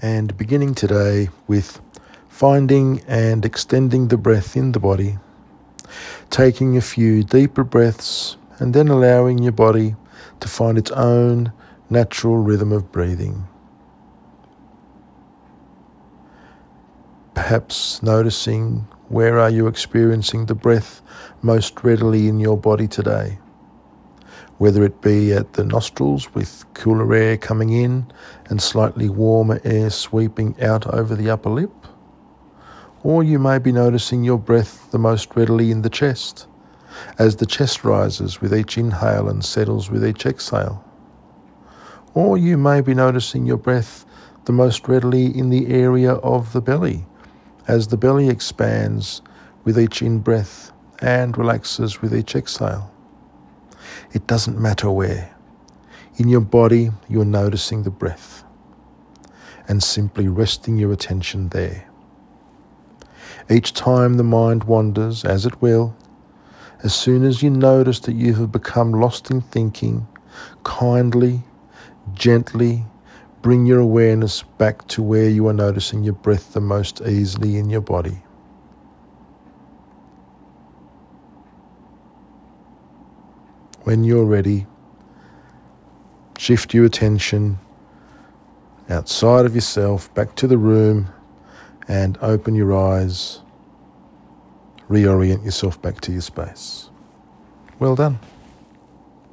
And beginning today with finding and extending the breath in the body, taking a few deeper breaths, and then allowing your body to find its own natural rhythm of breathing. Perhaps noticing where are you experiencing the breath most readily in your body today? Whether it be at the nostrils with cooler air coming in and slightly warmer air sweeping out over the upper lip, or you may be noticing your breath the most readily in the chest, as the chest rises with each inhale and settles with each exhale. Or you may be noticing your breath the most readily in the area of the belly, as the belly expands with each in breath and relaxes with each exhale. It doesn't matter where. In your body, you're noticing the breath and simply resting your attention there. Each time the mind wanders, as it will, as soon as you notice that you have become lost in thinking, kindly, gently bring your awareness back to where you are noticing your breath the most easily in your body. When you're ready, shift your attention outside of yourself back to the room and open your eyes, reorient yourself back to your space. Well done.